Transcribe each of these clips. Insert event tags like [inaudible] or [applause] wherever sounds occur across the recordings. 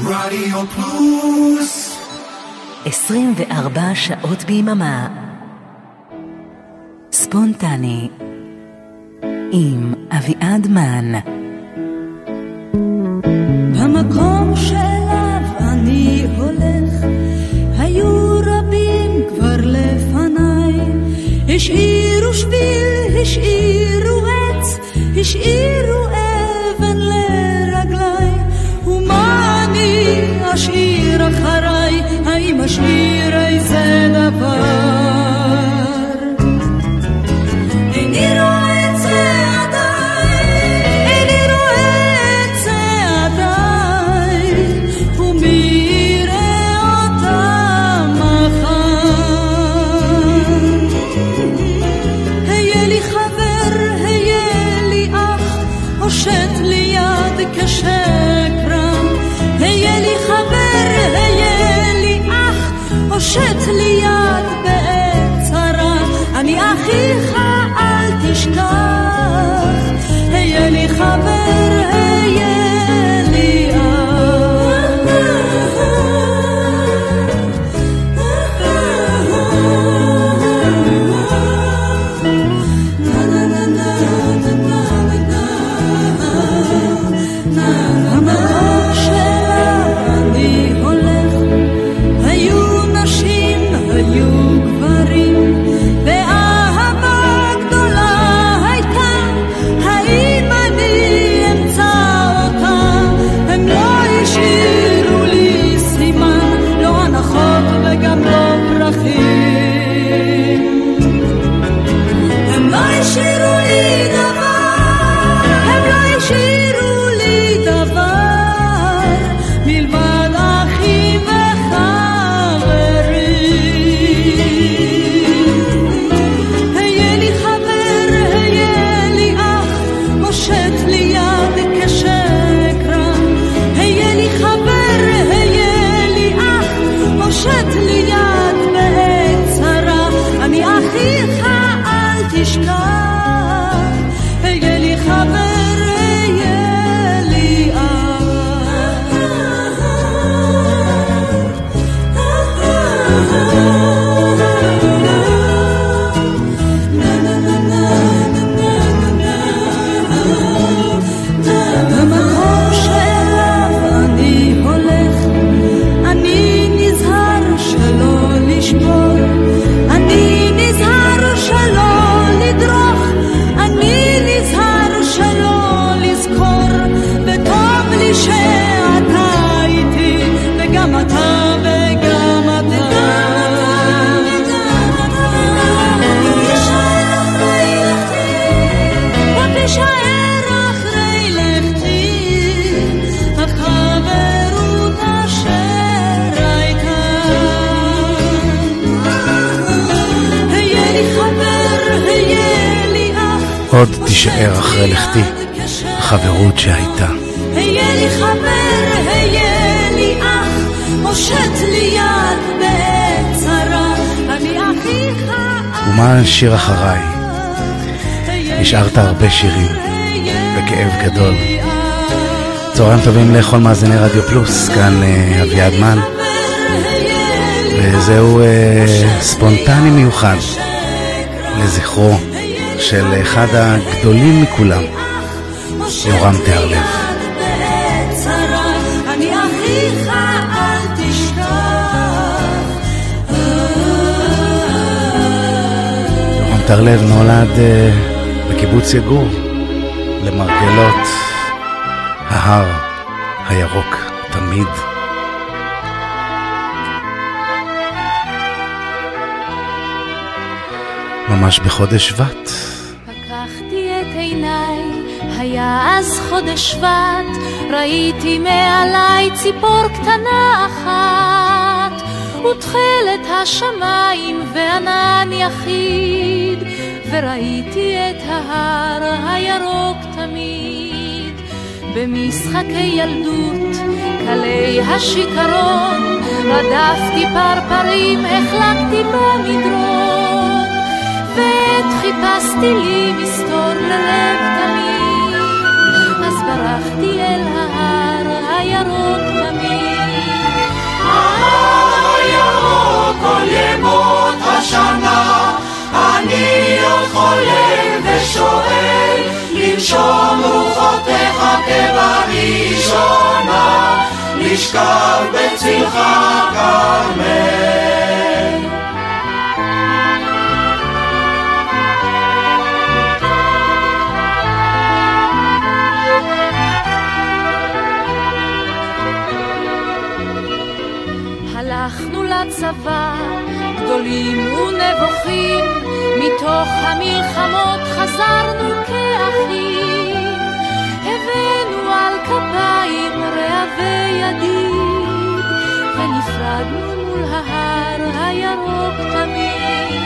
רדיו פלוס. 24 שעות ביממה. ספונטני. עם אביעד מן. במקום שאליו אני הולך היו רבים כבר לפניי. השאירו השיר אחריי? השארת הרבה שירים, בכאב גדול. צהריים טובים לכל מאזיני רדיו פלוס, כאן אה, אביעד מן, וזהו אה, ספונטני מיוחד לזכרו של אחד הגדולים מכולם, יורם תיארלב. תיארלב נולד אה, בקיבוץ יגור, למרגלות ההר הירוק תמיד. ממש בחודש שבט. פקחתי את עיניי, היה אז חודש שבט, ראיתי מעליי ציפור קטנה אחת, ותכלת השמיים וענן יחיד, וראיתי את ההר הירוק תמיד. במשחקי ילדות, קלי השיכרון, רדפתי פרפרים, החלקתי במדרון, ועת חיפשתי לי מסתור ללב תמיד, אז ברחתי אל ההר כל ימות השנה, אני עוד חולם ושואל, לנשום רוחותיך כבראשונה, לשכב בצלך כרמל. הצבא, גדולים ונבוכים, מתוך המלחמות חזרנו כאחים. הבאנו על כפיים רעבי ידיד, ונפרדנו מול ההר הירוק תמיד.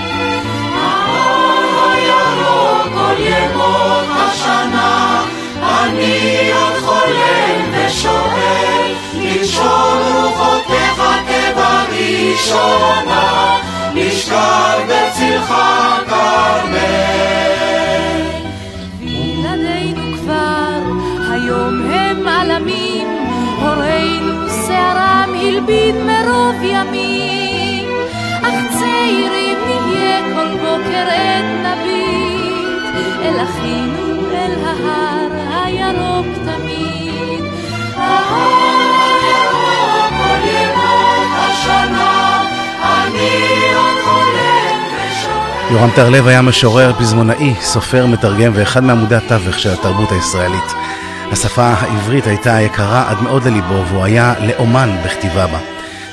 ההר הירוק כל ימות השנה, אני עוד חולם ושואל, לנשום רוחותיך ראשונה נשכב בצלך כרמל. וילדינו כבר היום הם עלמים, הורינו שערם הלבין מרוב ימים, אך צעירים נהיה כל בוקר עת נביט, אל אחינו אל ההר הירוק תמיד. ההר יורם טרלב היה משורר, פזמונאי, סופר, מתרגם ואחד מעמודי התווך של התרבות הישראלית. השפה העברית הייתה יקרה עד מאוד לליבו והוא היה לאומן בכתיבה בה.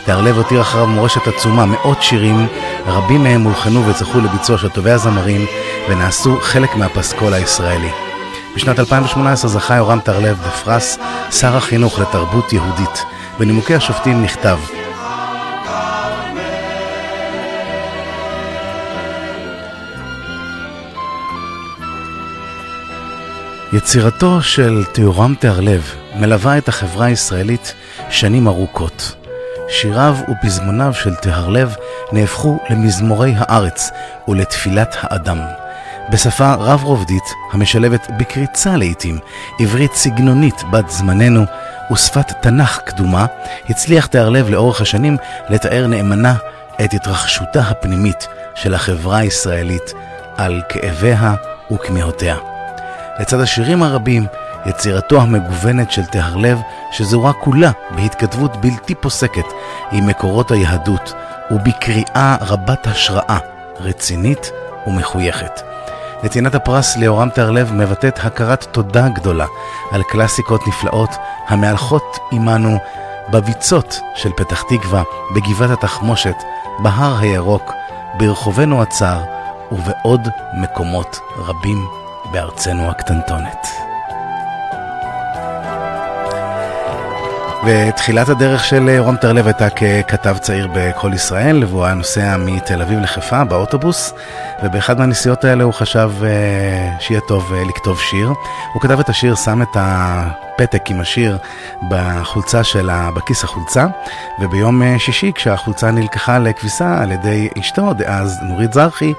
טהרלב הותיר אחריו מורשת עצומה, מאות שירים, רבים מהם הולחנו וזכו לביצוע של טובי הזמרים ונעשו חלק מהפסקול הישראלי. בשנת 2018 זכה יורם טהרלב בפרס שר החינוך לתרבות יהודית. בנימוקי השופטים נכתב יצירתו של תיאורם תיארלב מלווה את החברה הישראלית שנים ארוכות. שיריו ופזמוניו של תיארלב נהפכו למזמורי הארץ ולתפילת האדם. בשפה רב-רובדית המשלבת בקריצה לעיתים, עברית סגנונית בת זמננו ושפת תנ"ך קדומה, הצליח תיארלב לאורך השנים לתאר נאמנה את התרחשותה הפנימית של החברה הישראלית על כאביה וכמיהותיה. לצד השירים הרבים, יצירתו המגוונת של טהרלב, שזורה כולה בהתכתבות בלתי פוסקת עם מקורות היהדות, ובקריאה רבת השראה, רצינית ומחויכת. נתינת הפרס ליאורם טהרלב מבטאת הכרת תודה גדולה על קלאסיקות נפלאות המהלכות עמנו בביצות של פתח תקווה, בגבעת התחמושת, בהר הירוק, ברחובנו הצר ובעוד מקומות רבים בארצנו הקטנטונת. ותחילת הדרך של רון טרלב הייתה ככתב צעיר ב"קול ישראל", והוא היה נוסע מתל אביב לחיפה באוטובוס, ובאחד מהנסיעות האלה הוא חשב uh, שיהיה טוב uh, לכתוב שיר. הוא כתב את השיר, שם את הפתק עם השיר בחולצה שלה, בכיס החולצה, וביום שישי כשהחולצה נלקחה לכביסה על ידי אשתו, דאז נורית זרחי,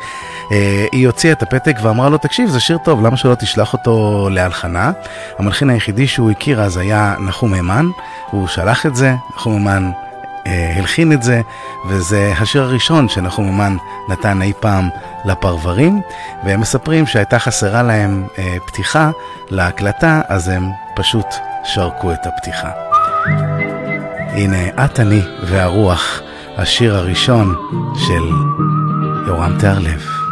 היא הוציאה את הפתק ואמרה לו, תקשיב, זה שיר טוב, למה שלא תשלח אותו להלחנה? המלחין היחידי שהוא הכיר אז היה נחום הימן, הוא שלח את זה, נחום הימן אה, הלחין את זה, וזה השיר הראשון שנחום ממן נתן אי פעם לפרברים, והם מספרים שהייתה חסרה להם אה, פתיחה להקלטה, אז הם פשוט שרקו את הפתיחה. הנה, את אני והרוח, השיר הראשון של יורם תיארלב.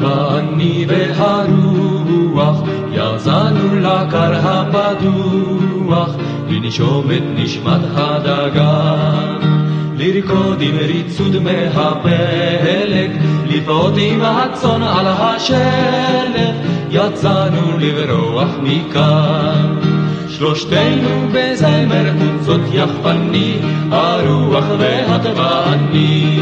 ואני והרוח יזנו לקר הפתוח לנשום את נשמת הדגן לרקוד עם ריצוד מהפלג לפעוט עם הצאן על השלג יצאנו לברוח מכאן שלושתנו בזמר קבוצות יחפני הרוח והטבעני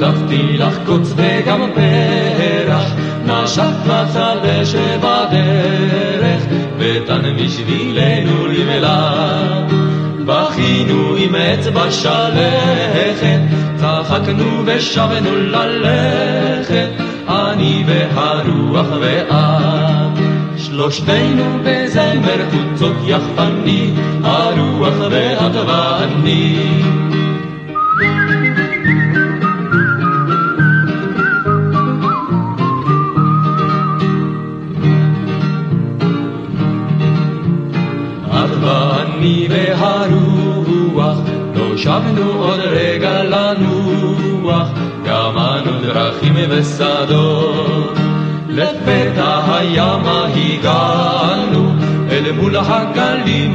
נתתי לך קוץ וגם פרח, נשק מצל ושבדרך, ותן בשבילנו נמלה. בכינו עם אצבע שלכת, צחקנו ושבנו ללכת, אני והרוח ואת. שלושתנו בזמר חוצות יחפני,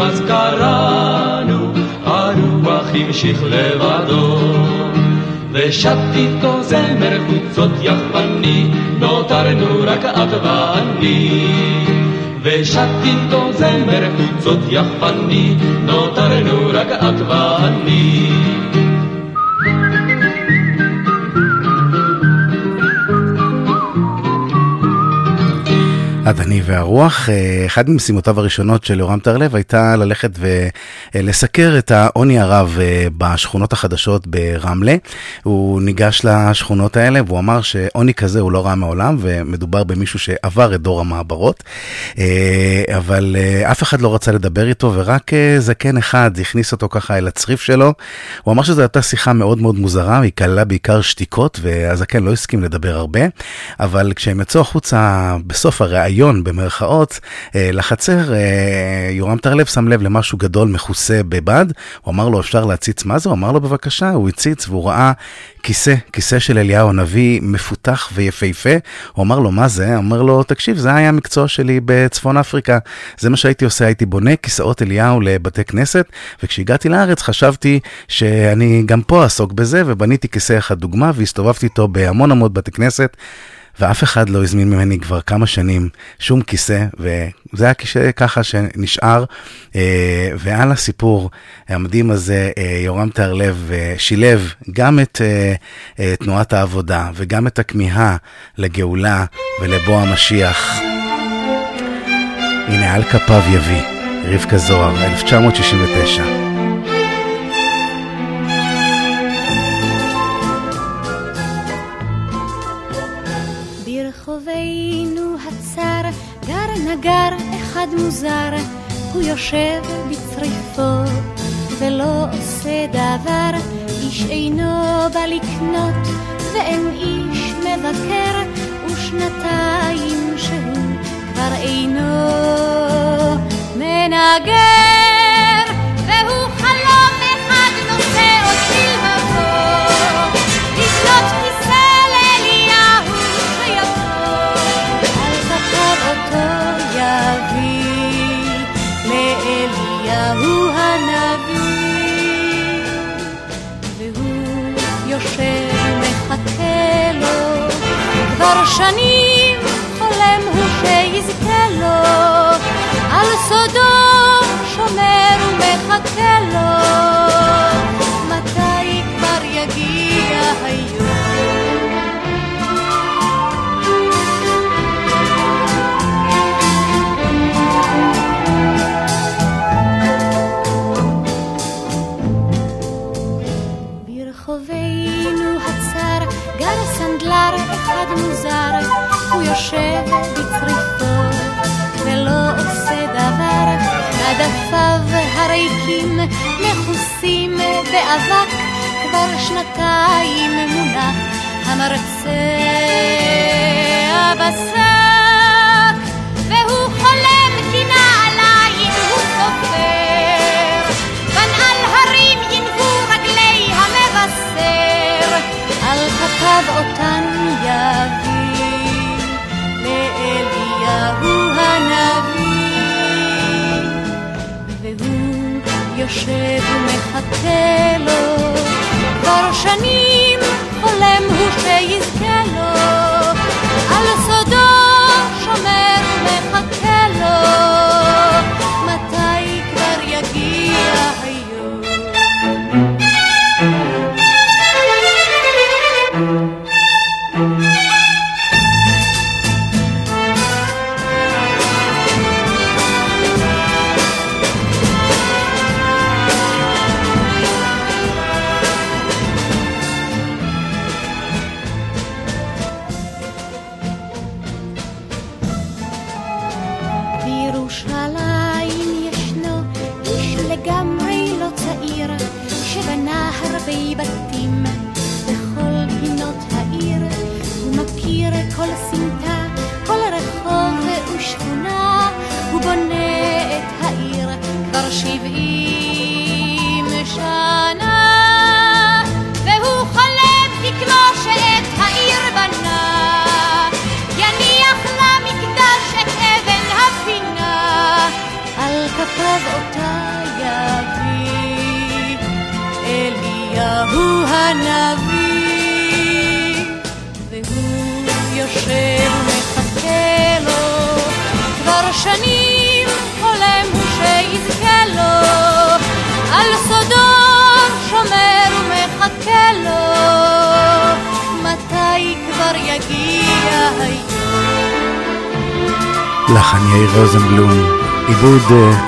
אז קראנו, הרוח המשיך לבדו. ושט איתו זמר חוצות יחפני, נותרנו רק את ואני. ושט איתו זמר חוצות יחפני, נותרנו רק את ואני. הדני והרוח, אה, אחת ממשימותיו הראשונות של יורם טרלב הייתה ללכת ולסקר את העוני הרב אה, בשכונות החדשות ברמלה. הוא ניגש לשכונות האלה והוא אמר שעוני כזה הוא לא רע מעולם ומדובר במישהו שעבר את דור המעברות, אה, אבל אף אחד לא רצה לדבר איתו ורק זקן אחד הכניס אותו ככה אל הצריף שלו. הוא אמר שזו הייתה שיחה מאוד מאוד מוזרה, היא כללה בעיקר שתיקות והזקן לא הסכים לדבר הרבה, אבל כשהם יצאו החוצה בסוף הראיון במרכאות אה, לחצר, אה, יורם טרלב שם לב למשהו גדול מכוסה בבד, הוא אמר לו אפשר להציץ מה זה? הוא אמר לו בבקשה, הוא הציץ והוא ראה כיסא, כיסא של אליהו הנביא מפותח ויפהפה, הוא אמר לו מה זה? אמר לו תקשיב זה היה המקצוע שלי בצפון אפריקה, זה מה שהייתי עושה, הייתי בונה כיסאות אליהו לבתי כנסת, וכשהגעתי לארץ חשבתי שאני גם פה אעסוק בזה, ובניתי כיסא אחד דוגמה והסתובבתי איתו בהמון המון בתי כנסת. ואף אחד לא הזמין ממני כבר כמה שנים שום כיסא, וזה היה כיסא ככה שנשאר. אה, ועל הסיפור המדהים הזה, אה, יורם טהרלב אה, שילב גם את תנועת העבודה וגם את הכמיהה לגאולה ולבוא המשיח. הנה, על כפיו יביא, רבקה זוהר, 1969. מוזר, הוא יושב בצריפו ולא עושה דבר, איש אינו בא לקנות ואין איש מבקר, ושנתיים שהוא כבר אינו מנגר, כבר שנים חולם הוא שיזכה לו, על סודו שומר ומחכה לו, אחד מוזר, הוא יושב בצריפו ולא עושה דבר, עדפיו הריקים מכוסים באבק, כבר שנתיים מונח המרצע בשק, והוא חולם כי נעליים הוא סופר, בנעל הרים ינבו רגלי המבשר, על כתב אותן יביא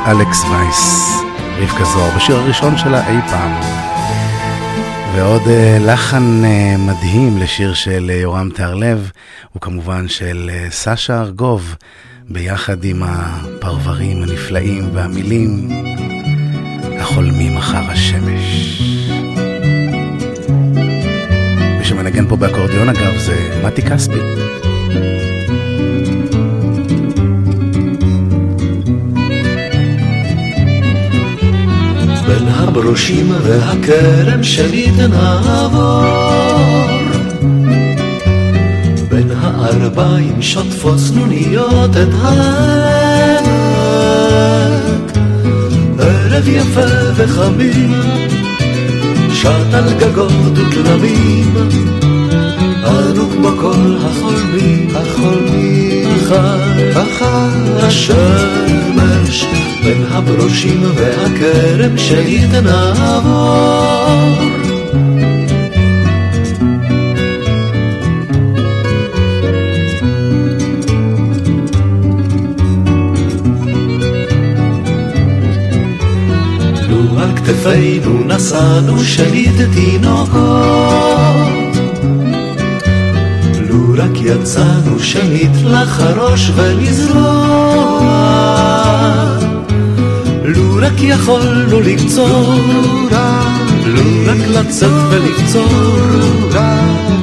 אלכס וייס, רבקה זוהר, בשיר הראשון שלה אי פעם. ועוד אה, לחן אה, מדהים לשיר של אה, יורם תיארלב, הוא כמובן של סשה ארגוב, ביחד עם הפרברים הנפלאים והמילים החולמים אחר השמש. מי שמנגן פה באקורדיון אגב זה מתי כספי. בין הברושים והכרם שלי תנעבור. בין הערביים שוטפות סנוניות את העמק. ערב יפה וחמים שט על גגות וכלבים. אנו כמו כל החולמים החולמים אחר אחר השמש בין הברושים והכרם שלי תנעבור לו כתפינו נשאנו שליט תינוקות. לו רק יצאנו שנית לחרוש ולזרוע לו רק יכולנו לקצור לו רק לצאת ולקצור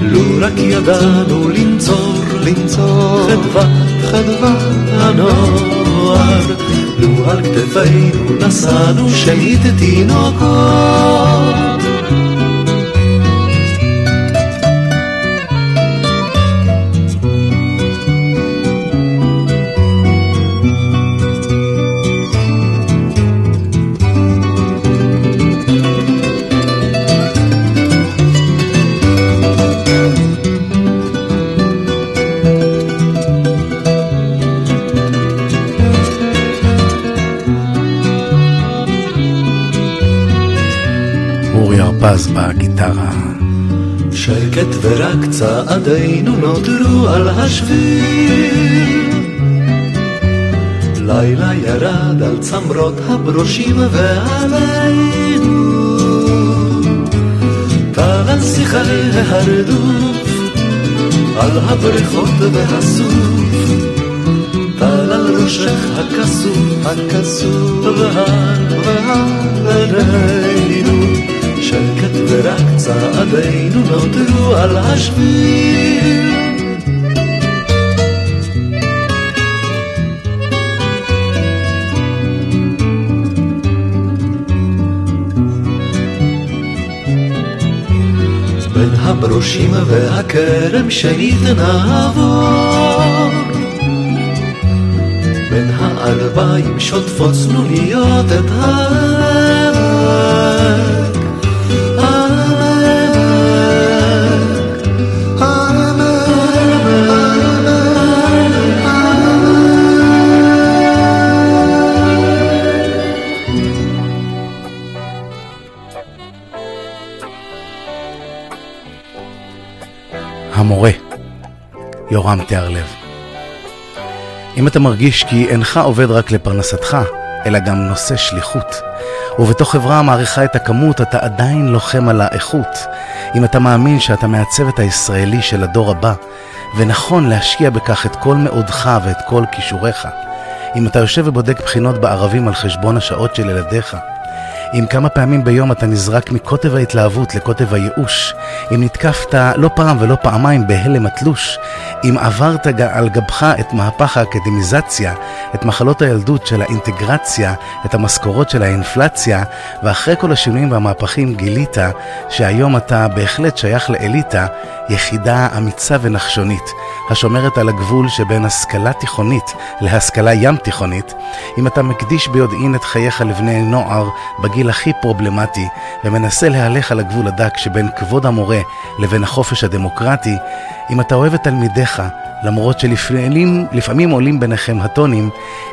לו רק ידענו לנצור לנצור. חדווה חדווה הנוער. לו על כתפינו נשאנו שנית תינוקות הרפז בגיטרה. שקט ורק צעדינו נותרו על השביל. לילה ירד על צמרות הברושים ועלינו. על שיחי ההרדוף, על הבריכות והסוף. טל על ראשך הכסוף, הכסוף, והר והרנו. שקט ורק צעדינו נותרו על השביל. בין הברושים והכרם שנית נעבור בין הערביים שוטפות סנוניות את העמק יורם תיארלב. אם אתה מרגיש כי אינך עובד רק לפרנסתך, אלא גם נושא שליחות, ובתוך חברה המעריכה את הכמות, אתה עדיין לוחם על האיכות. אם אתה מאמין שאתה מעצב את הישראלי של הדור הבא, ונכון להשקיע בכך את כל מאודך ואת כל כישוריך. אם אתה יושב ובודק בחינות בערבים על חשבון השעות של ילדיך. אם כמה פעמים ביום אתה נזרק מקוטב ההתלהבות לקוטב הייאוש, אם נתקפת לא פעם ולא פעמיים בהלם התלוש, אם עברת על גבך את מהפך האקדמיזציה, את מחלות הילדות של האינטגרציה, את המשכורות של האינפלציה, ואחרי כל השינויים והמהפכים גילית שהיום אתה בהחלט שייך לאליטה, יחידה אמיצה ונחשונית, השומרת על הגבול שבין השכלה תיכונית להשכלה ים תיכונית, אם אתה מקדיש ביודעין את חייך לבני נוער בגיל הכי פרובלמטי, ומנסה להלך על הגבול הדק שבין כבוד המורה לבין החופש הדמוקרטי, אם אתה אוהב את תלמידיך, למרות שלפעמים עולים ביניכם הטונים,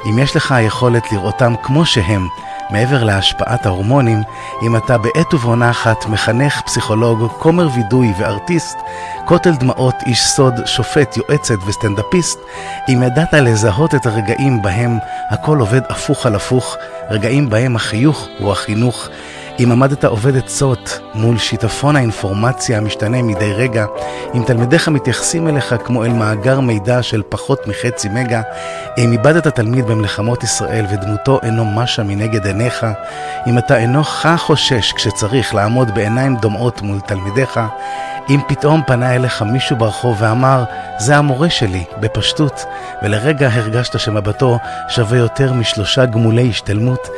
אם יש לך היכולת לראותם כמו שהם, מעבר להשפעת ההורמונים, אם אתה בעת ובעונה אחת מחנך, פסיכולוג, כומר וידוי וארטיסט, כותל דמעות, איש סוד, שופט, יועצת וסטנדאפיסט, אם ידעת לזהות את הרגעים בהם הכל עובד הפוך על הפוך, רגעים בהם החיוך הוא החינוך, אם עמדת עובד עצות מול שיטפון האינפורמציה המשתנה מדי רגע, אם תלמידיך מתייחסים אליך כמו אל מאגר מידע של פחות מחצי מגה, אם איבדת תלמיד במלחמות ישראל ודמותו אינו משה מנגד עיניך, אם אתה אינך חושש כשצריך לעמוד בעיניים דומעות מול תלמידיך, אם פתאום פנה אליך מישהו ברחוב ואמר, זה המורה שלי, בפשטות, ולרגע הרגשת שמבטו שווה יותר משלושה גמולי השתלמות,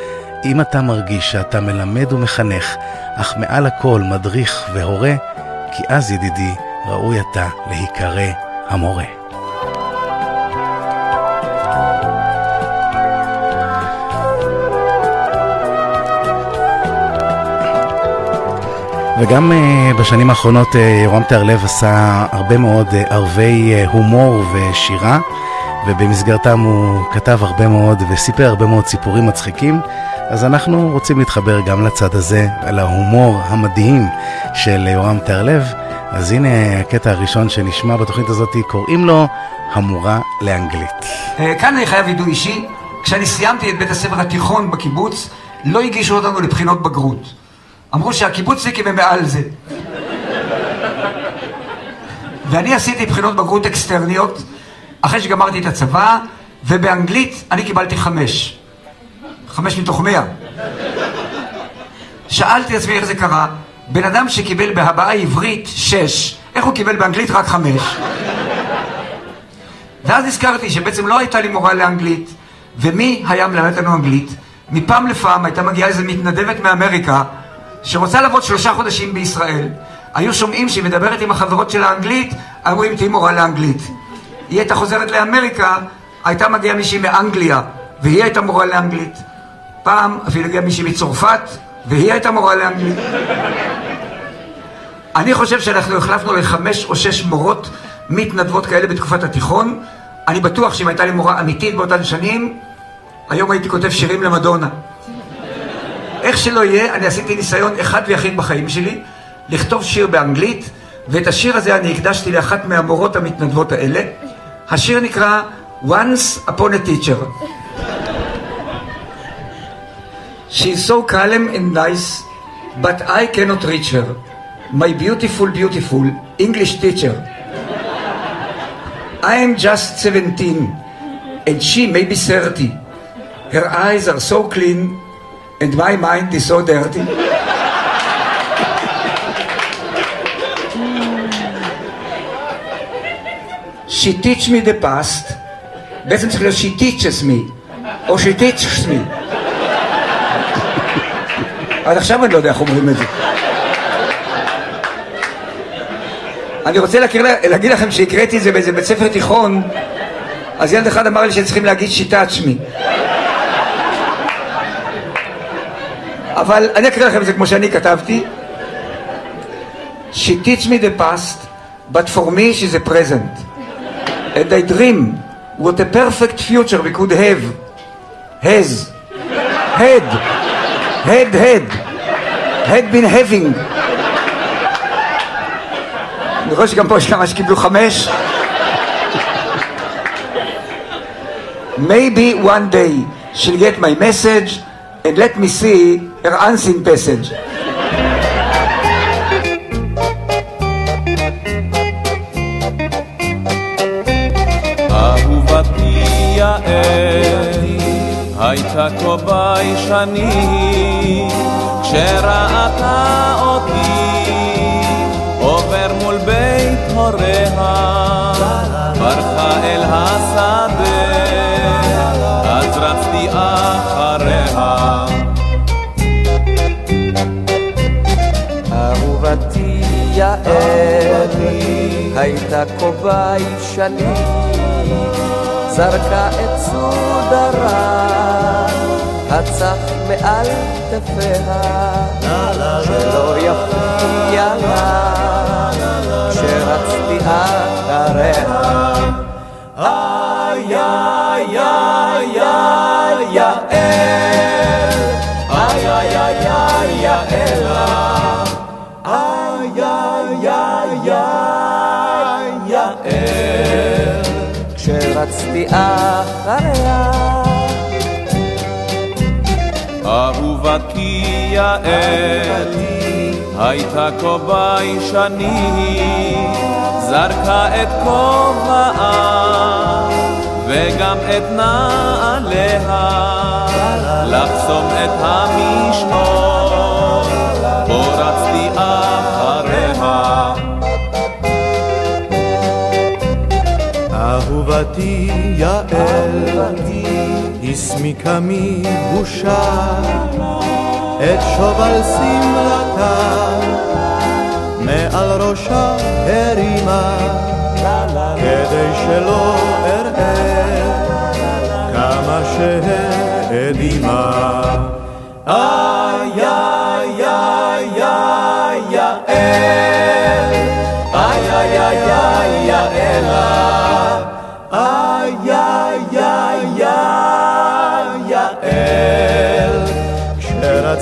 אם אתה מרגיש שאתה מלמד ומחנך, אך מעל הכל מדריך והורה, כי אז ידידי, ראוי אתה להיקרא המורה. וגם uh, בשנים האחרונות uh, יורם תיארלב עשה הרבה מאוד uh, ערבי הומור ושירה, ובמסגרתם הוא כתב הרבה מאוד וסיפר הרבה מאוד סיפורים מצחיקים. אז אנחנו רוצים להתחבר גם לצד הזה, על ההומור המדהים של יורם תיארלב. אז הנה הקטע הראשון שנשמע בתוכנית הזאת, קוראים לו המורה לאנגלית. אה, כאן אני חייב וידוי אישי. כשאני סיימתי את בית הספר התיכון בקיבוץ, לא הגישו אותנו לבחינות בגרות. אמרו שהקיבוצניקים הם מעל זה. ואני עשיתי בחינות בגרות אקסטרניות אחרי שגמרתי את הצבא, ובאנגלית אני קיבלתי חמש. חמש מתוך מאה. שאלתי עצמי איך זה קרה, בן אדם שקיבל בהבעה עברית שש, איך הוא קיבל באנגלית רק חמש? ואז נזכרתי שבעצם לא הייתה לי מורה לאנגלית, ומי היה מלמד לנו אנגלית? מפעם לפעם הייתה מגיעה איזו מתנדבת מאמריקה, שרוצה לעבוד שלושה חודשים בישראל. היו שומעים שהיא מדברת עם החברות של האנגלית, אמרו אם תהיי מורה לאנגלית. היא הייתה חוזרת לאמריקה, הייתה מגיעה מישהי מאנגליה, והיא הייתה מורה לאנגלית. פעם אפילו הגיעה מישהי מצרפת, והיא הייתה מורה לאנגלית. אני חושב שאנחנו החלפנו לחמש או שש מורות מתנדבות כאלה בתקופת התיכון. אני בטוח שאם הייתה לי מורה אמיתית באותן שנים, היום הייתי כותב שירים למדונה. איך שלא יהיה, אני עשיתי ניסיון אחד ויחיד בחיים שלי, לכתוב שיר באנגלית, ואת השיר הזה אני הקדשתי לאחת מהמורות המתנדבות האלה. השיר נקרא Once Upon a Teacher. She's so calm and nice, but I cannot reach her. My beautiful, beautiful English teacher. I am just 17, and she may be 30. Her eyes are so clean, and my mind is so dirty. She teach me the past, בעצם צריך להיות she teaches me, או she teaches me. עד עכשיו אני לא יודע איך אומרים את זה. אני רוצה להכיר, להגיד לכם שהקראתי את זה באיזה בית ספר תיכון, אז ילד אחד אמר לי שצריכים להגיד שיטה עצמי. אבל אני אקריא לכם את זה כמו שאני כתבתי. She teach me the past, but for me she's a present. And I dream what a perfect future we could have. Has. Had. had had had been having אני רואה שגם פה יש כמה שקיבלו חמש maybe one day she'll get my message and let me see her unseen passage הייתה כה ביישנית כשראתה אותי עובר מול בית הוריה ברחה אל השדה אז רצתי אחריה. אהובתי יעל הייתה כה ביישנית זרקה את סודרה, הצח מעל כתפיה, שלא יפריע לה, כשרצתי אחריה. איי איי איי איי יעל, איי איי איי איי רצתי אחריה. אהובתי יעל, הייתה כה ביישנית, זרקה את כובעה וגם את נעליה, לחסום את המשעול, אהובתי יעל, הסמיקה מבושה את שובל שמלתה, מעל ראשה הרימה, כדי שלא אראה כמה שהאדימה. איי איי איי איי יעל, איי איי איי יעלה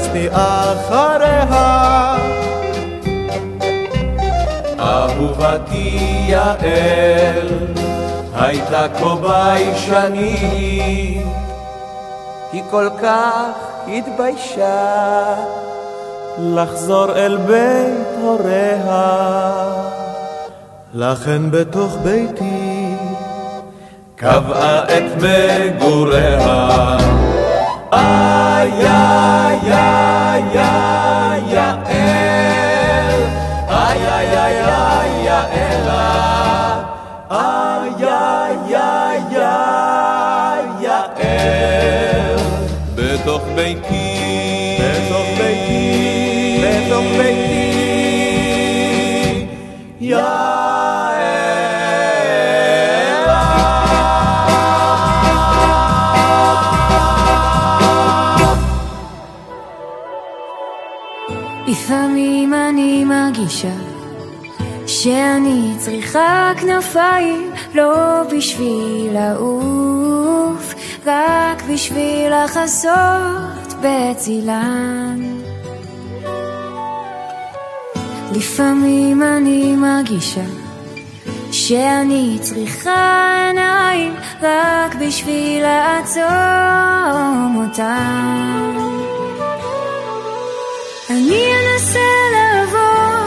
רצתי אחריה. אהובתי יעל, הייתה כה ביישנית, היא כל כך התביישה לחזור אל בית הוריה. לכן בתוך ביתי קבעה את מגוריה. איי איי איי איי לפעמים אני מרגישה שאני צריכה כנפיים לא בשביל לעוף, רק בשביל לחזות בצילן. לפעמים אני מרגישה שאני צריכה עיניים רק בשביל לעצום אותן. אני אנסה לעבור,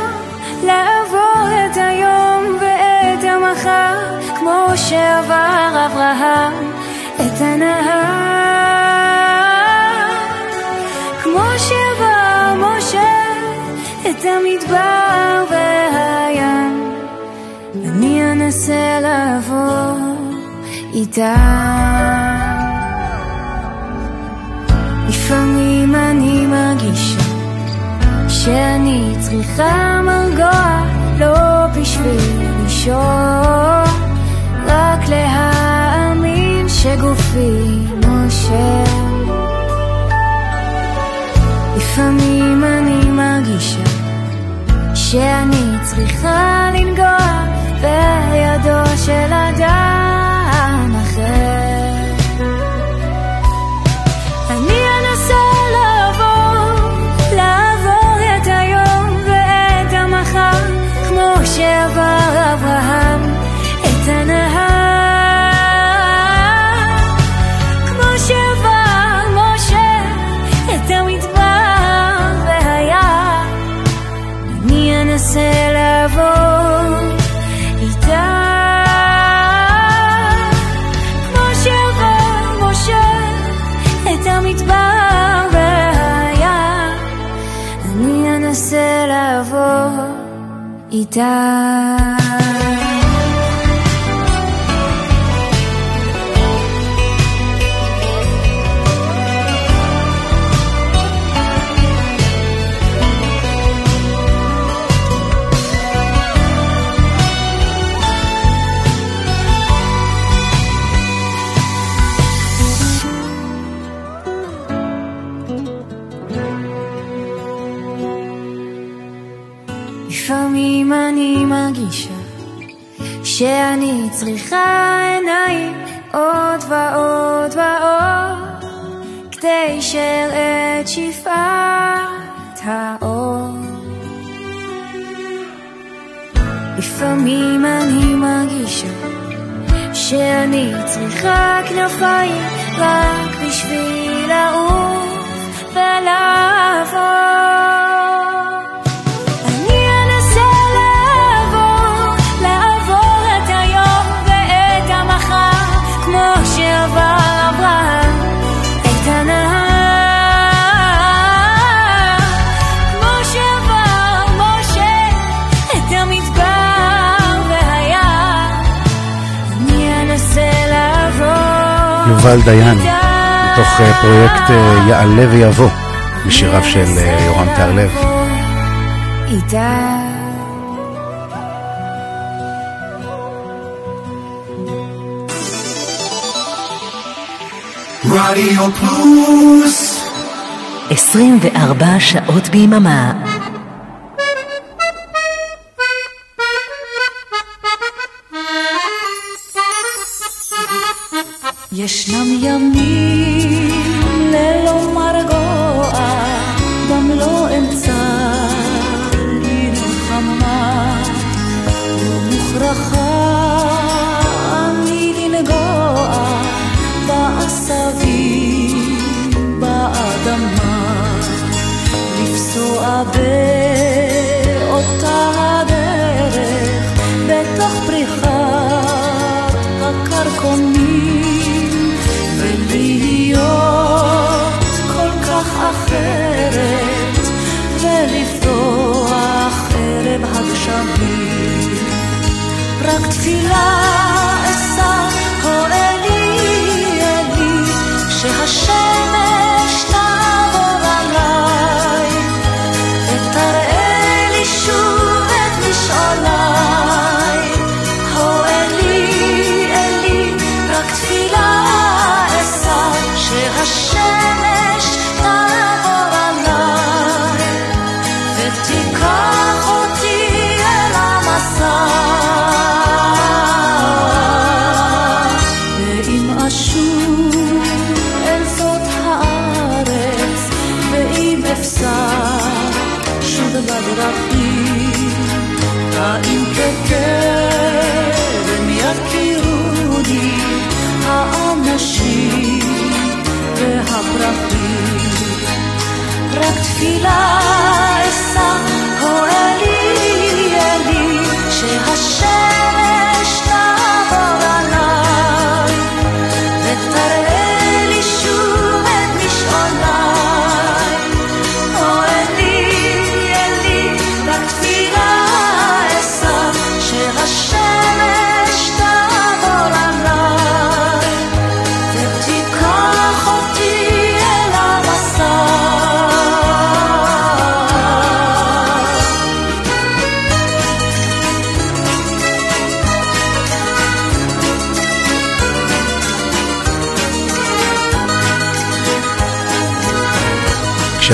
לעבור את היום ואת המחר, כמו שעבר אברהם את הנהר, כמו שעבר משה את המדבר והים, אני אנסה לעבור איתם. לפעמים אני מרגישה שאני צריכה מרגוע, לא בשביל לישון, רק להאמין שגופי נושם. לפעמים אני מרגישה שאני צריכה לנגוע בידו של אדם kita צריכה עיניים עוד ועוד ועוד כדי שאראה את שפעת האור. לפעמים אני מרגישה שאני צריכה כנפיים רק בשביל לעוף ולעבור יובל דיין, מתוך אה, פרויקט אה, יעלה ויבוא, משיריו של אה, יורם תיארלב. רדיו פלוס. 24 שעות ביממה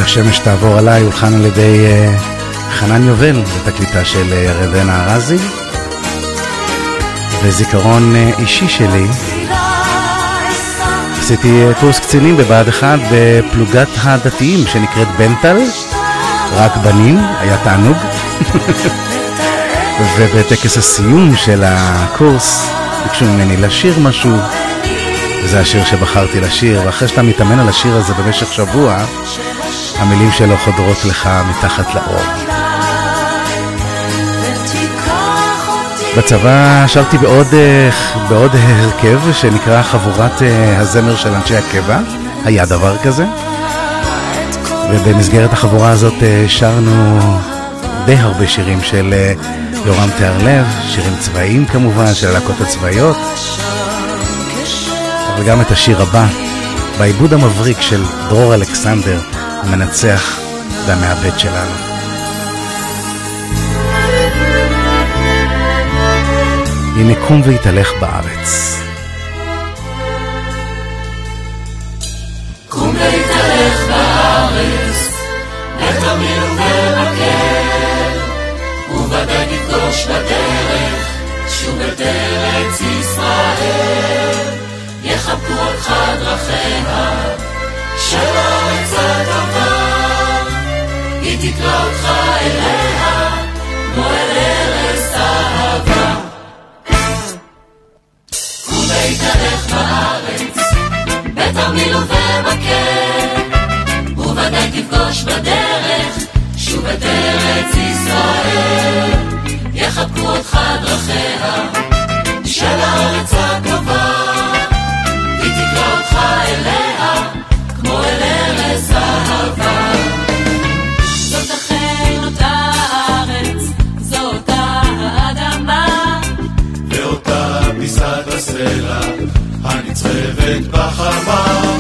כשהשמש תעבור עליי הולחן על ידי uh, חנן יובל בתקליטה של uh, ירדנה ארזי וזיכרון uh, אישי שלי. עשיתי קורס קצינים בבה"ד 1 בפלוגת הדתיים שנקראת בנטל. רק בנים, היה תענוג. [laughs] ובטקס הסיום של הקורס ביקשו ממני לשיר משהו. וזה השיר שבחרתי לשיר ואחרי שאתה מתאמן על השיר הזה במשך שבוע המילים שלו חודרות לך מתחת לאור. בצבא שרתי בעוד, אה, בעוד הרכב שנקרא חבורת אה, הזמר של אנשי הקבע, היה דבר כזה. ובמסגרת החבורה הזאת אה, שרנו די הרבה שירים של יורם תיארלב, שירים צבאיים כמובן של הלהקות הצבאיות, אבל גם את השיר הבא, בעיבוד המבריק של דרור אלכסנדר, המנצח והמעבד שלנו. הנה קום והתהלך בארץ. קום והתהלך בארץ, ותמיד ובמקל, וודאי תפגוש בדרך, שוב את ארץ ישראל. יחבקו אותך דרכיה, היא תקרא אותך אליה, כמו אל ארץ אהבה. והתהלך בארץ, בתרמיל ובמקל, וודאי תפגוש בדרך, שוב את ארץ ישראל. יחבקו אותך דרכיה, של הארץ הטובה, הנצרבת בחמה.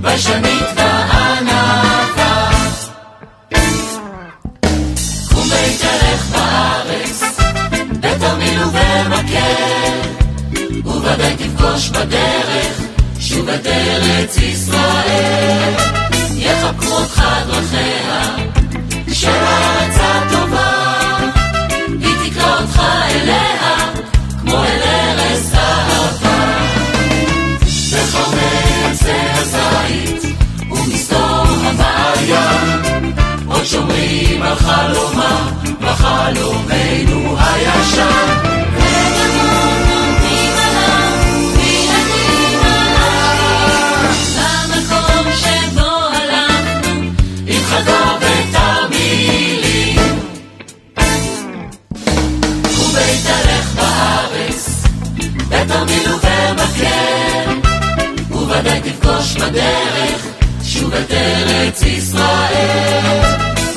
ביישנית וענווה. קום והתהלך בארץ, בתרמיל ובמקל, וודאי תפגוש בדרך, שוב את ארץ ישראל. יחבקו אותך דרכיה, שומרים על חלומה, בחלומנו הישן. תפגוש בדרך, שוב את ארץ ישראל.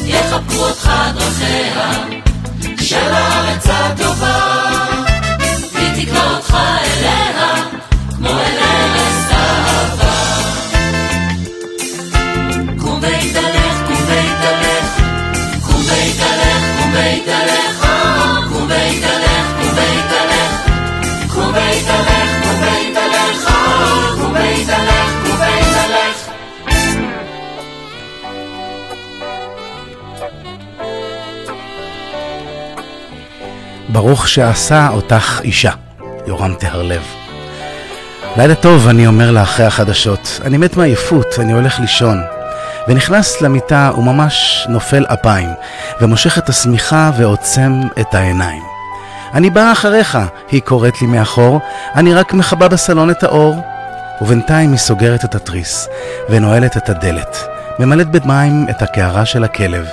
יחבקו אותך דרכיה, של הארץ הטובה, היא תקרא אותך אליה, כמו אל ארץ אהבה. קום והתהלך, קום והתהלך, קום והתהלך, קום והתהלך, ברוך שעשה אותך אישה, יורם תהרלב. לילה טוב, אני אומר לה אחרי החדשות. אני מת מעייפות, אני הולך לישון. ונכנס למיטה וממש נופל אפיים, ומושך את השמיכה ועוצם את העיניים. אני באה אחריך, היא קוראת לי מאחור, אני רק מכבה בסלון את האור. ובינתיים היא סוגרת את התריס, ונועלת את הדלת, ממלאת במים את הקערה של הכלב,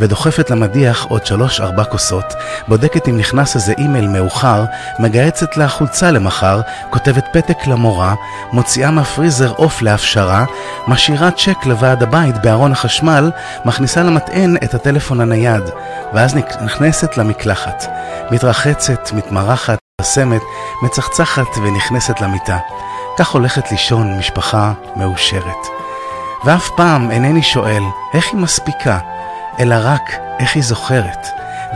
ודוחפת למדיח עוד שלוש-ארבע כוסות, בודקת אם נכנס איזה אימייל מאוחר, מגהצת לה חולצה למחר, כותבת פתק למורה, מוציאה מהפריזר עוף להפשרה, משאירה צ'ק לוועד הבית בארון החשמל, מכניסה למטען את הטלפון הנייד, ואז נכנסת למקלחת. מתרחצת, מתמרחת, פרסמת, מצחצחת ונכנסת למיטה. כך הולכת לישון משפחה מאושרת. ואף פעם אינני שואל איך היא מספיקה, אלא רק איך היא זוכרת.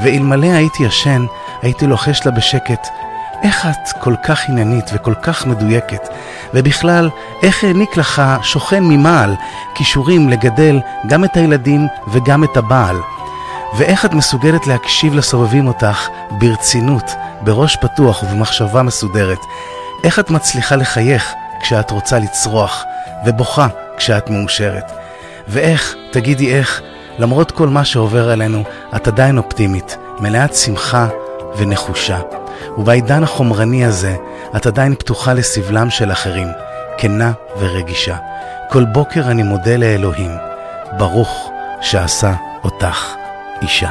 ואלמלא הייתי ישן, הייתי לוחש לה בשקט, איך את כל כך עניינית וכל כך מדויקת, ובכלל, איך העניק לך שוכן ממעל כישורים לגדל גם את הילדים וגם את הבעל. ואיך את מסוגלת להקשיב לסובבים אותך ברצינות, בראש פתוח ובמחשבה מסודרת. איך את מצליחה לחייך כשאת רוצה לצרוח, ובוכה כשאת מאושרת. ואיך, תגידי איך, למרות כל מה שעובר עלינו, את עדיין אופטימית, מלאת שמחה ונחושה. ובעידן החומרני הזה, את עדיין פתוחה לסבלם של אחרים, כנה ורגישה. כל בוקר אני מודה לאלוהים, ברוך שעשה אותך אישה.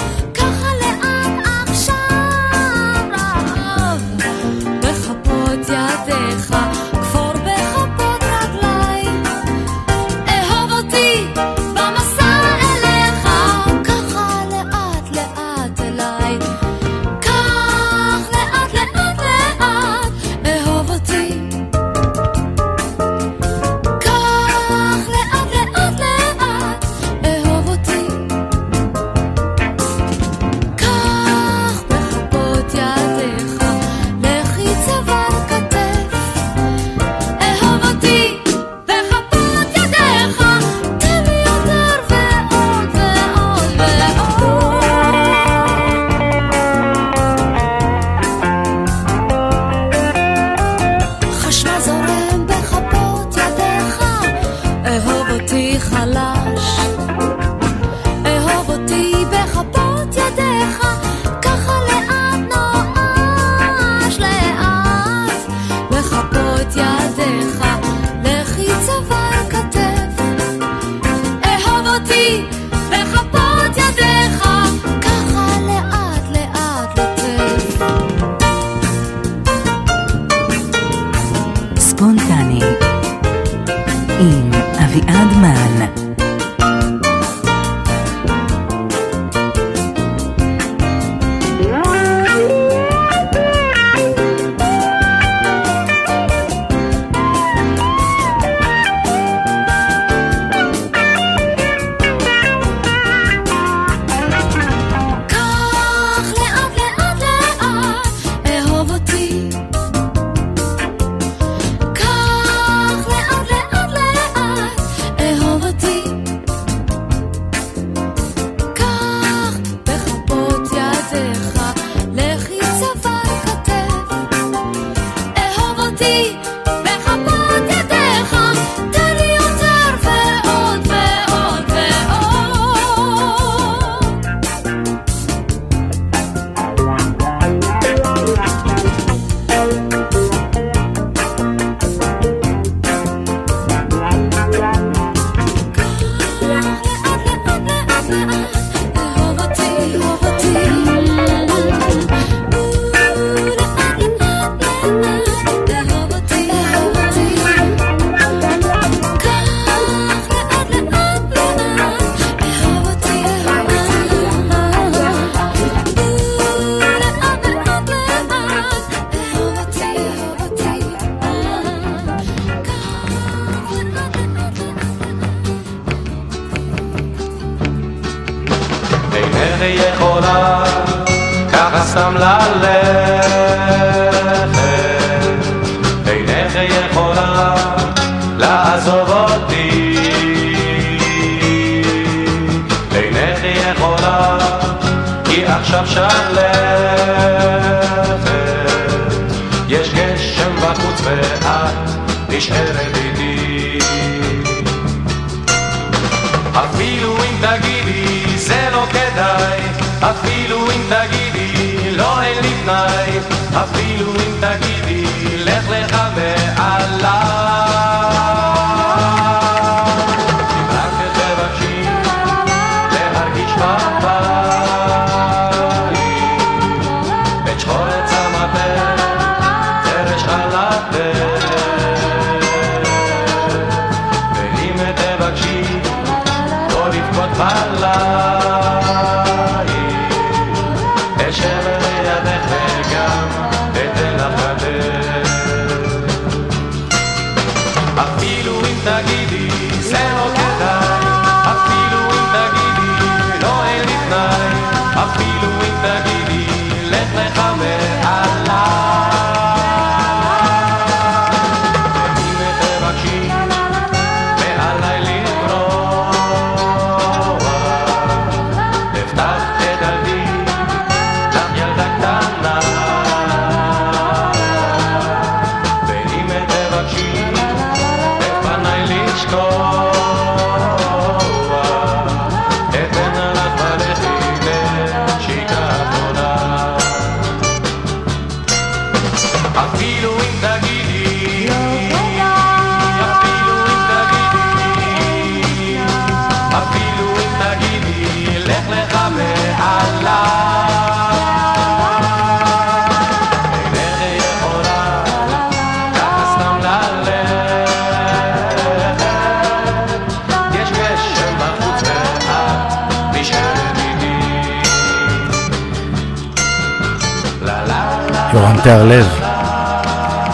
תיארלב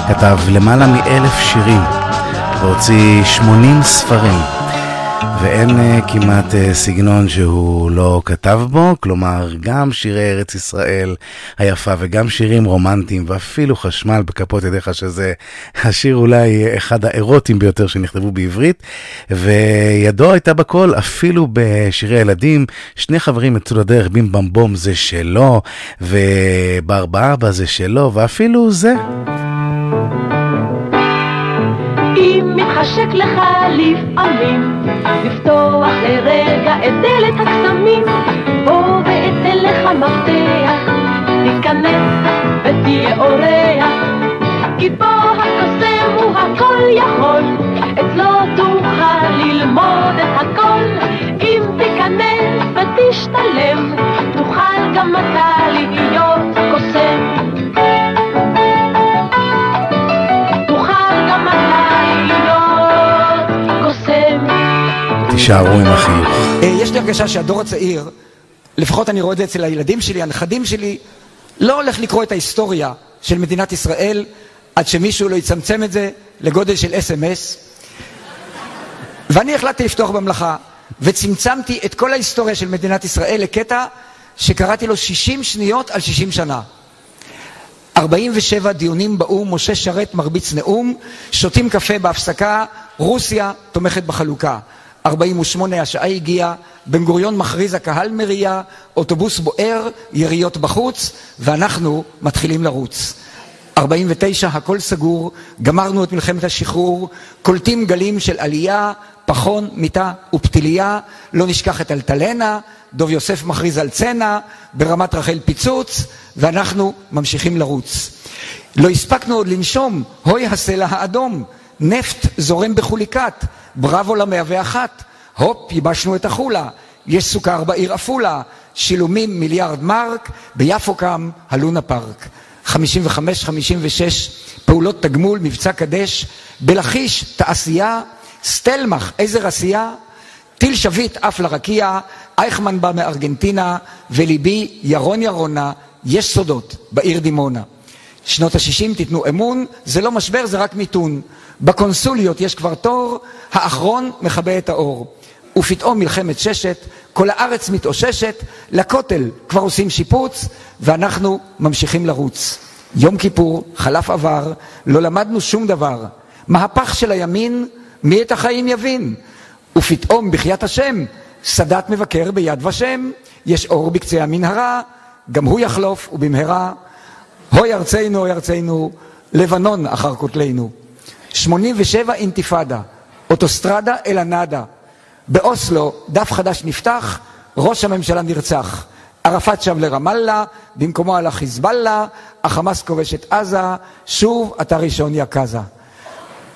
כתב למעלה מאלף שירים והוציא שמונים ספרים. ואין uh, כמעט uh, סגנון שהוא לא כתב בו, כלומר גם שירי ארץ ישראל היפה וגם שירים רומנטיים ואפילו חשמל בכפות ידיך שזה השיר אולי אחד האירוטיים ביותר שנכתבו בעברית וידו הייתה בכל אפילו בשירי ילדים, שני חברים יצאו לדרך בים במבום זה שלו וברבא אבא זה שלו ואפילו זה. מתחשק לך לפעמים לפתוח לרגע את דלת הקסמים בוא ואתן לך מפתח תיכנס ותהיה אורח. כי פה הקוסם הוא הכל יכול ללמוד את הכל אם תיכנס ותשתלם תוכל גם אתה להיות קוסם תישארו עם החיוך. אה, יש לי הרגשה שהדור הצעיר, לפחות אני רואה את זה אצל הילדים שלי, הנכדים שלי, לא הולך לקרוא את ההיסטוריה של מדינת ישראל עד שמישהו לא יצמצם את זה לגודל של אס.אם.אס. ואני החלטתי לפתוח במלאכה, וצמצמתי את כל ההיסטוריה של מדינת ישראל לקטע שקראתי לו 60 שניות על 60 שנה. 47 דיונים באו"ם, משה שרת מרביץ נאום, שותים קפה בהפסקה, רוסיה תומכת בחלוקה. 48 השעה הגיעה, בן גוריון מכריז הקהל מריע, אוטובוס בוער, יריות בחוץ, ואנחנו מתחילים לרוץ. 49 הכל סגור, גמרנו את מלחמת השחרור, קולטים גלים של עלייה, פחון, מיטה ופתיליה, לא נשכח את אלטלנה, דוב יוסף מכריז על צנע, ברמת רחל פיצוץ, ואנחנו ממשיכים לרוץ. לא הספקנו עוד לנשום, הוי הסלע האדום, נפט זורם בחוליקת, בראבו למאה ואחת, הופ, ייבשנו את החולה, יש סוכר בעיר עפולה, שילומים מיליארד מרק, ביפו קם הלונה פארק. 55-56 פעולות תגמול, מבצע קדש, בלכיש תעשייה, סטלמך עזר עשייה, טיל שביט עף לרקיע, אייכמן בא מארגנטינה, וליבי ירון ירונה, יש סודות בעיר דימונה. שנות ה-60 תיתנו אמון, זה לא משבר, זה רק מיתון. בקונסוליות יש כבר תור, האחרון מכבה את האור. ופתאום מלחמת ששת, כל הארץ מתאוששת, לכותל כבר עושים שיפוץ, ואנחנו ממשיכים לרוץ. יום כיפור, חלף עבר, לא למדנו שום דבר. מהפך של הימין, מי את החיים יבין? ופתאום, בחיית השם, סאדאת מבקר ביד ושם, יש אור בקצה המנהרה, גם הוא יחלוף, ובמהרה, הוי ארצנו, הוי ארצנו, לבנון אחר כותלנו. 87 אינתיפאדה, אוטוסטרדה אל הנאדה. באוסלו דף חדש נפתח, ראש הממשלה נרצח. ערפאת שב לרמאללה, במקומו הלך חיזבאללה, החמאס כובש את עזה, שוב אתה ראשון יקזה.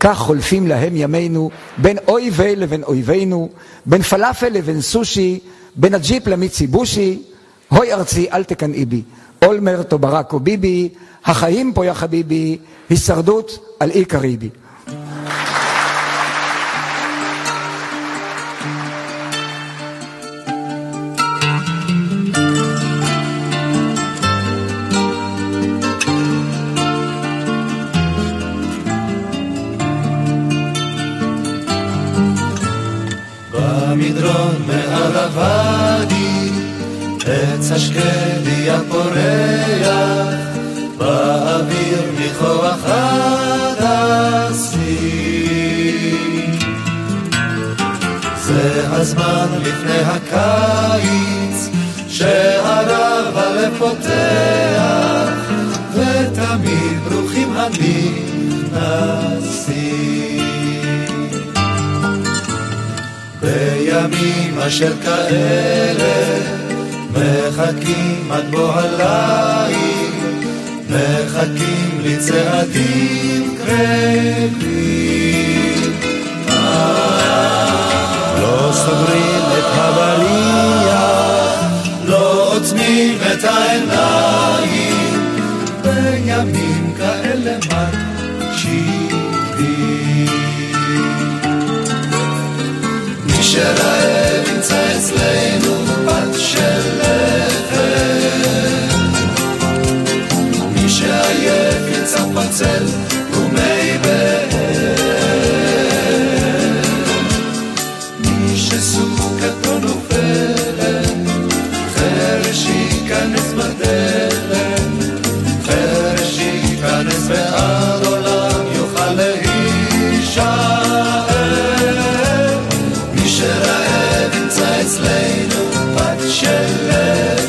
כך חולפים להם ימינו, בין אויבי לבין אויבינו, בין פלאפל לבין סושי, בין הג'יפ למיצי בושי, הוי ארצי אל תקנאי בי, אולמרט או ברק או ביבי, החיים פה יא חביבי, הישרדות על אי קריבי. הזמן לפני הקיץ, שהרב הלב פותח, ותמיד ברוכים הנכנסים. בימים אשר כאלה מחכים עד בוא הליל, מחכים לצעדים קרבים. סוגרים את הבריח, לא עוצמים את העיניים, בימים כאלה מקשיבים. מי שרעב ימצא אצלנו בת של לחם, מי שעייף וזוהי Patrzę lepiej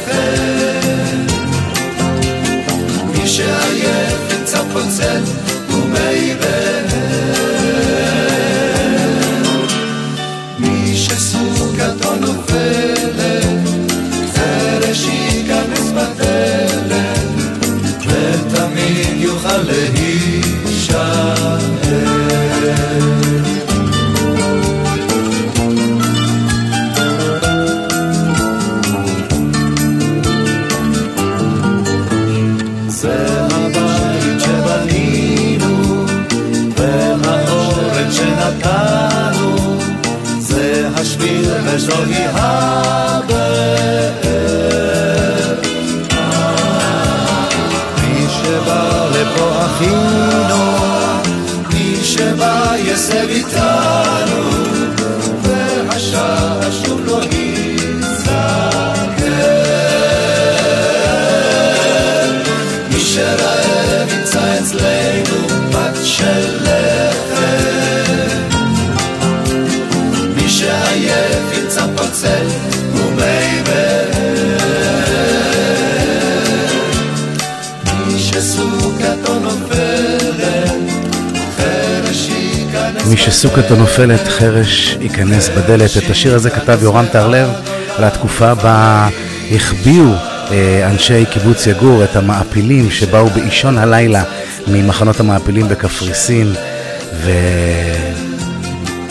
ייכנס מי שסוכתו נופלת, חרש ייכנס בדלת. את השיר הזה כתב יורם טהרלב על התקופה בה החביאו אה, אנשי קיבוץ יגור את המעפילים שבאו באישון הלילה ממחנות המעפילים בקפריסין,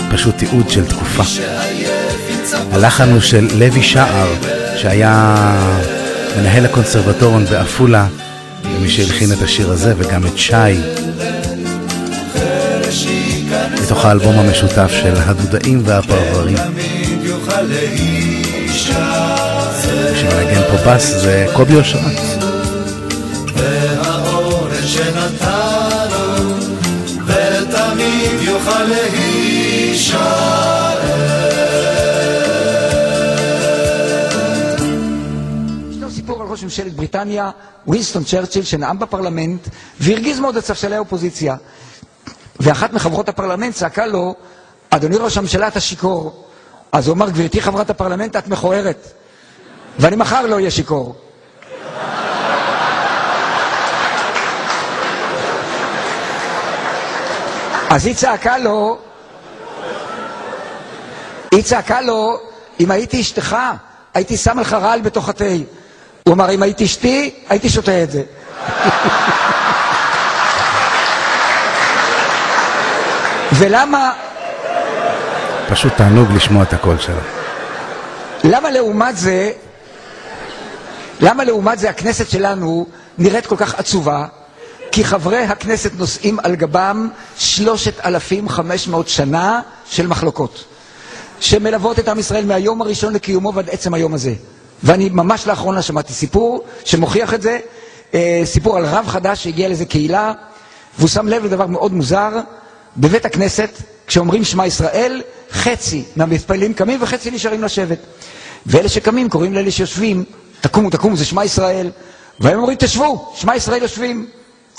ופשוט תיעוד של תקופה. הלחן הוא של לוי שער, שהיה מנהל הקונסרבטוריון בעפולה, ומי שהלחין את השיר הזה, וגם את שי, מתוך האלבום המשותף של הדודאים והפרברים. להישאר. שמנגן פה בס זה קובי אושרת. והאורן שנתנו, ותמיד יוכל להישאר. ישנו סיפור על ראש ממשלת בריטניה, ווינסטון צ'רצ'יל, שנאם בפרלמנט והרגיז מאוד את ספסלי האופוזיציה. ואחת מחברות הפרלמנט צעקה לו, אדוני ראש הממשלה, אתה שיכור. אז הוא אמר, גברתי חברת הפרלמנט, את מכוערת. ואני מחר לא אהיה שיכור. אז היא צעקה לו, היא צעקה לו, אם הייתי אשתך, הייתי שם לך רעל בתוך התה. הוא אמר, אם הייתי אשתי, הייתי שותה את זה. ולמה, פשוט תענוג לשמוע את הקול שלו. למה לעומת זה, למה לעומת זה הכנסת שלנו נראית כל כך עצובה? כי חברי הכנסת נושאים על גבם 3,500 שנה של מחלוקות, שמלוות את עם ישראל מהיום הראשון לקיומו ועד עצם היום הזה. ואני ממש לאחרונה שמעתי סיפור שמוכיח את זה, אה, סיפור על רב חדש שהגיע לאיזה קהילה, והוא שם לב לדבר מאוד מוזר, בבית הכנסת, כשאומרים שמע ישראל, חצי מהמתפללים קמים וחצי נשארים לשבת. ואלה שקמים קוראים לאלה שיושבים, תקומו, תקומו, זה שמע ישראל. והם אומרים, תשבו, שמע ישראל יושבים.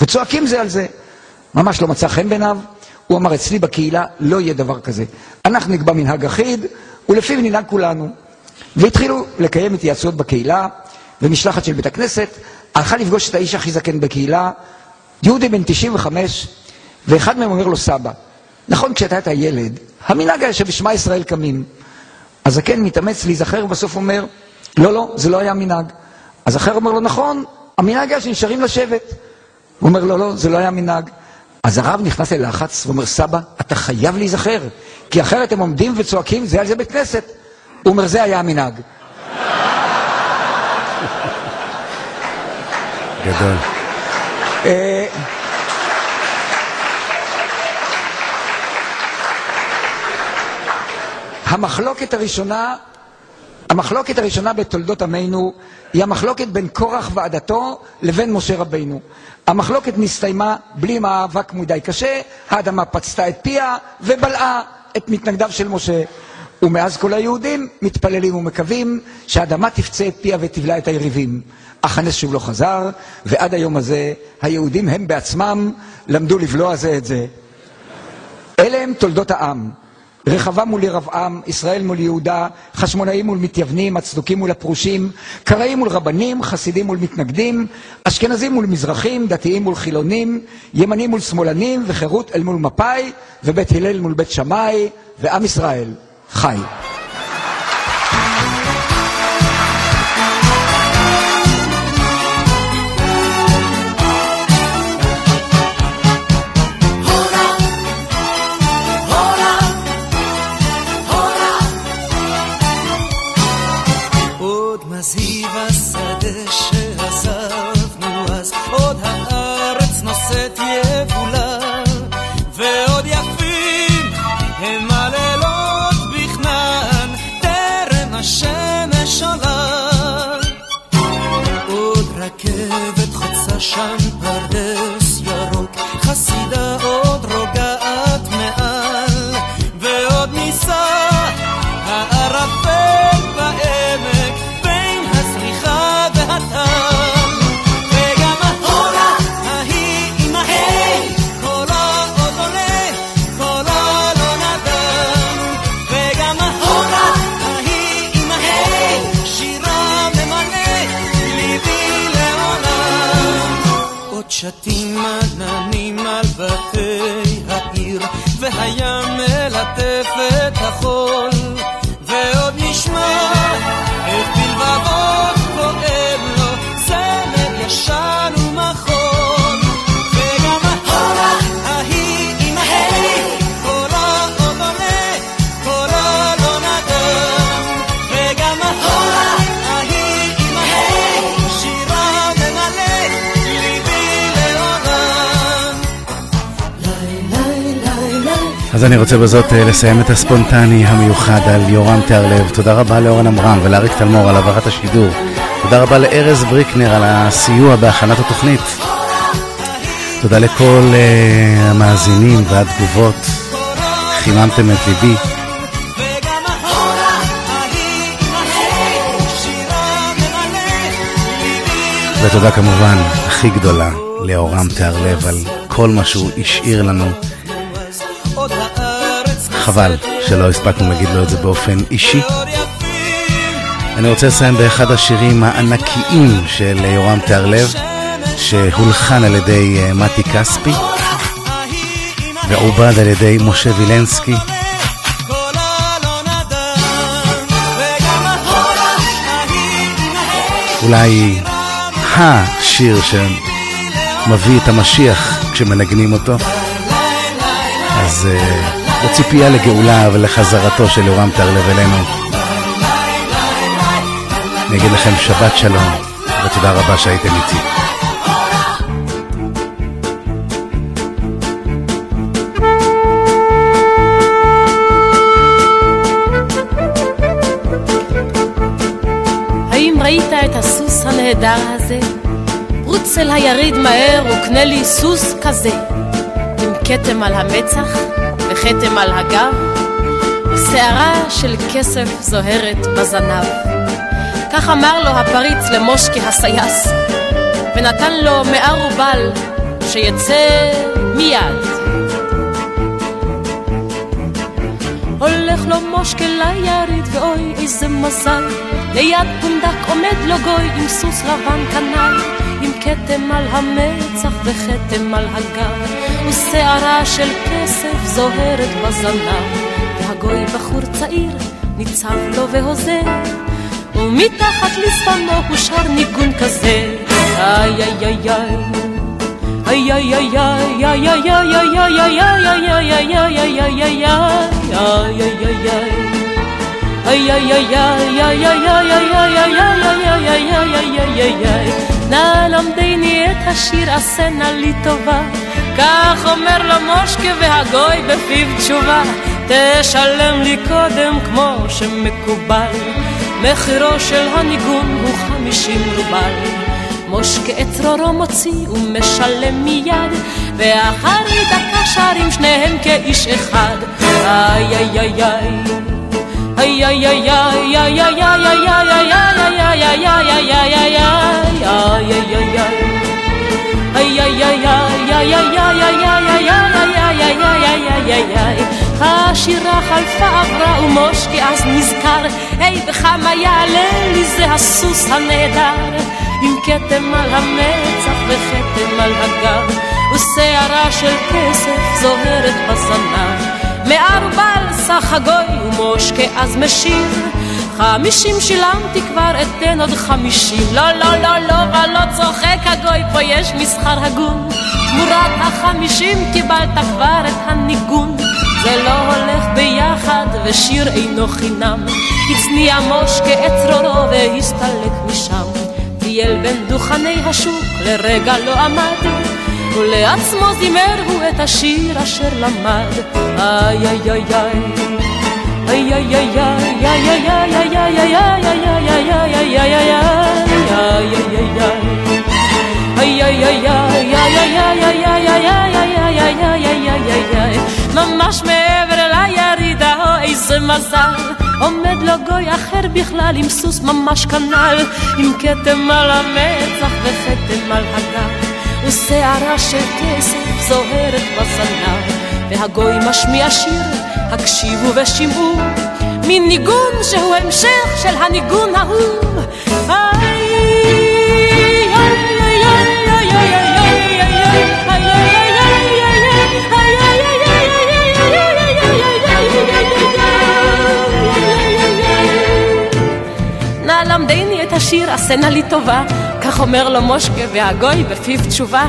וצועקים זה על זה. ממש לא מצא חן בעיניו. הוא אמר, אצלי בקהילה לא יהיה דבר כזה. אנחנו נקבע מנהג אחיד, ולפיו ננהג כולנו. והתחילו לקיים התייעצויות בקהילה, ומשלחת של בית הכנסת הלכה לפגוש את האיש הכי זקן בקהילה, יהודי בן 95, ואחד מהם אומר לו, סבא, נכון כשאתה היית ילד, המנהג היה שבשמע ישראל קמים. הזקן מתאמץ להיזכר ובסוף אומר, לא, לא, זה לא היה מנהג. אז אחר אומר לו, נכון, המנהג היה שנשארים לשבת. הוא אומר, לא, לא, זה לא היה מנהג. אז הרב נכנס ללחץ ואומר, סבא, אתה חייב להיזכר, כי אחרת הם עומדים וצועקים, זה על זה בית כנסת. הוא אומר, זה היה המנהג. גדול. המחלוקת הראשונה, המחלוקת הראשונה בתולדות עמנו היא המחלוקת בין קורח ועדתו לבין משה רבינו. המחלוקת נסתיימה בלי מאבק מדי קשה, האדמה פצתה את פיה ובלעה את מתנגדיו של משה. ומאז כל היהודים מתפללים ומקווים שהאדמה תפצה את פיה ותבלע את היריבים. אך הנס שוב לא חזר, ועד היום הזה היהודים הם בעצמם למדו לבלוע זה את זה. אלה הם תולדות העם. רחבה מול ירבעם, ישראל מול יהודה, חשמונאים מול מתייוונים, הצדוקים מול הפרושים, קראים מול רבנים, חסידים מול מתנגדים, אשכנזים מול מזרחים, דתיים מול חילונים, ימנים מול שמאלנים, וחירות אל מול מפאי, ובית הלל מול בית שמאי, ועם ישראל חי. השדה שעזבנו ti אז אני רוצה בזאת אה, לסיים את הספונטני המיוחד על יורם תיארלב. תודה רבה לאורן עמרם ולאריק תלמור על העברת השידור. תודה רבה לארז בריקנר על הסיוע בהכנת התוכנית. תודה לכל uh, המאזינים והתגובות. חיממתם את ליבי. ותודה כמובן הכי גדולה לאורם תיארלב על כל מה שהוא השאיר לנו. חבל שלא הספקנו להגיד לו את זה באופן אישי. אני רוצה לסיים באחד השירים הענקיים של יורם תיארלב, שהולחן על ידי אה, מתי כספי ועובד על ידי משה וילנסקי. אולי השיר שמביא את המשיח כשמנגנים אותו. אז uh, בציפייה לגאולה ולחזרתו של יורם תרלב אלינו. אני אגיד לכם שבת שלום, ותודה רבה שהייתם איתי. הנהדר הזה? רוץ אל היריד מהר וקנה לי סוס כזה, עם כתם על המצח וכתם על הגב, ושערה של כסף זוהרת בזנב. כך אמר לו הפריץ למושקי הסייס, ונתן לו מאה רובל שיצא מיד. הולך לו מושקה ליריד, ואוי איזה מזל, ליד פונדק עומד לו גוי עם סוס לבן כנל, עם כתם על המצח וכתם על הגב, ושערה של כסף זוהרת בזנב, והגוי בחור צעיר ניצב לו והוזר, ומתחת לשפמו הוא שר ניגון כזה, איי איי איי איי Ay ay ay ay ay ay ay ay ay ay ay ay ay ay נא למדני את השיר עשה נא לי טובה כך אומר לו מושקה והגוי בפיו תשובה תשלם לי קודם כמו שמקובל מחירו של הניגון הוא חמישים רובל מושקה את צרורו מוציא ומשלם מיד, ואחרי דקה שרים שניהם כאיש אחד. איי איי איי איי איי איי איי איי איי איי איי השירה חלפה עברה ומושקי אז נזכר, היי וכמה יעלה לי זה הסוס הנהדר. עם כתם על המצח וכתם על הגב, ושערה של כסף זוהרת בזנב. מערבל סך הגוי ומושקה אז משיר, חמישים שילמתי כבר אתן עוד חמישים. לא, לא, לא, לא, ולא צוחק הגוי, פה יש מסחר הגון. תמורת החמישים קיבלת כבר את הניגון. זה לא הולך ביחד, ושיר אינו חינם. הצניע מושקה את צרורו והסתלק משם. טייל בין דוכני השוק, לרגע לא עמד, ולעצמו זימר הוא את השיר אשר למד. איי איי איי איי ממש מעבר לירידה, אוי במזל עומד לו גוי אחר בכלל עם סוס ממש כנל עם כתם על המצח וכתם על הגב. ושערה של כסף זוהרת בסנדל והגוי משמיע שיר הקשיבו ושמעו מין ניגון שהוא המשך של הניגון ההוא נא למדני את השיר, עשה נא לי טובה. כך אומר לו מושקה, והגוי בפיו תשובה.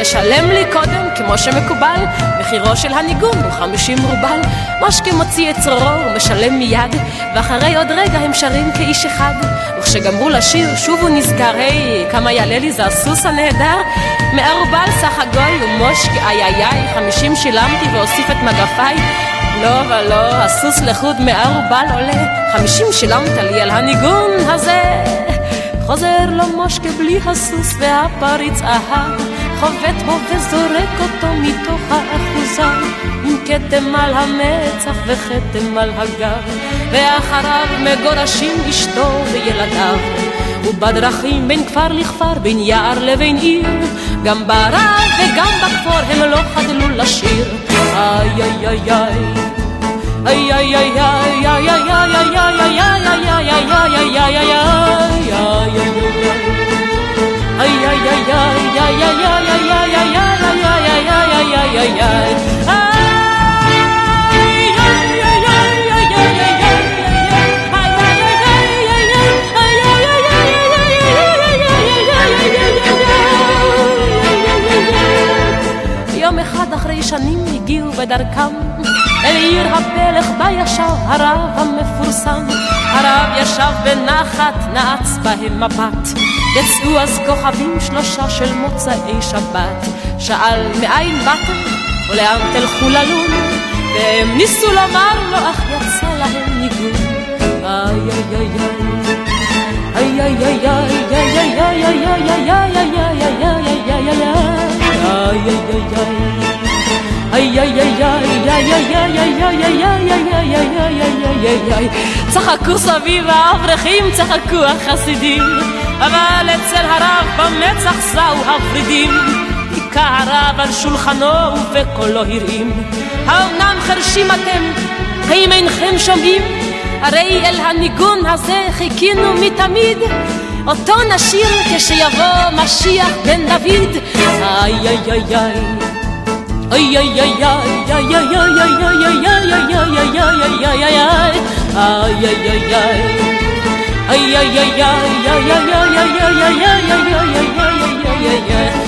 תשלם לי קודם, כמו שמקובל, מחירו של הניגון הוא חמישים רובל. מושקה מוציא את צרורו ומשלם מיד, ואחרי עוד רגע הם שרים כאיש אחד. וכשגמרו לשיר, שוב הוא נזכר, היי, כמה יעלה לי זה הסוס הנהדר? מערובל סך הגוי ומושקה, איי איי איי, חמישים שילמתי ואוסיף את מגפיי. לא ולא, הסוס לחוד מערובל עולה, חמישים שילמת לי על הניגון הזה. חוזר לו מושקה בלי הסוס והפריץ אהב, חובט בו וזורק אותו מתוך האחוזה, עם כתם על המצח וכתם על הגב, ואחריו מגורשים אשתו וילדיו. ובדרכים בין כפר לכפר, בין יער לבין עיר, גם ברב וגם בכפור הם לא חדלו לשיר. איי איי איי איי, איי איי איי יום אחד אחרי שנים הגיעו בדרכם אל עיר הפלך בה ישב הרב המפורסם. הרב ישב בנחת, נעץ בהם מבט. יצאו אז כוכבים שלושה של מוצאי שבת. שאל מאין באתם ולאן תלכו ללון? והם ניסו לומר לו, אך יצא להם ניגון. איי איי איי איי איי איי איי איי איי איי איי צחקו סביב האברכים, צחקו החסידים, אבל אצל הרב במצח זעו הוורידים. הרב על שולחנו ובקולו הרעים. האומנם חרשים אתם? האם אינכם שומעים? הרי אל הניגון הזה חיכינו מתמיד. אותו נשיר כשיבוא משיח בן דוד. איי איי איי איי איי איי איי איי איי איי איי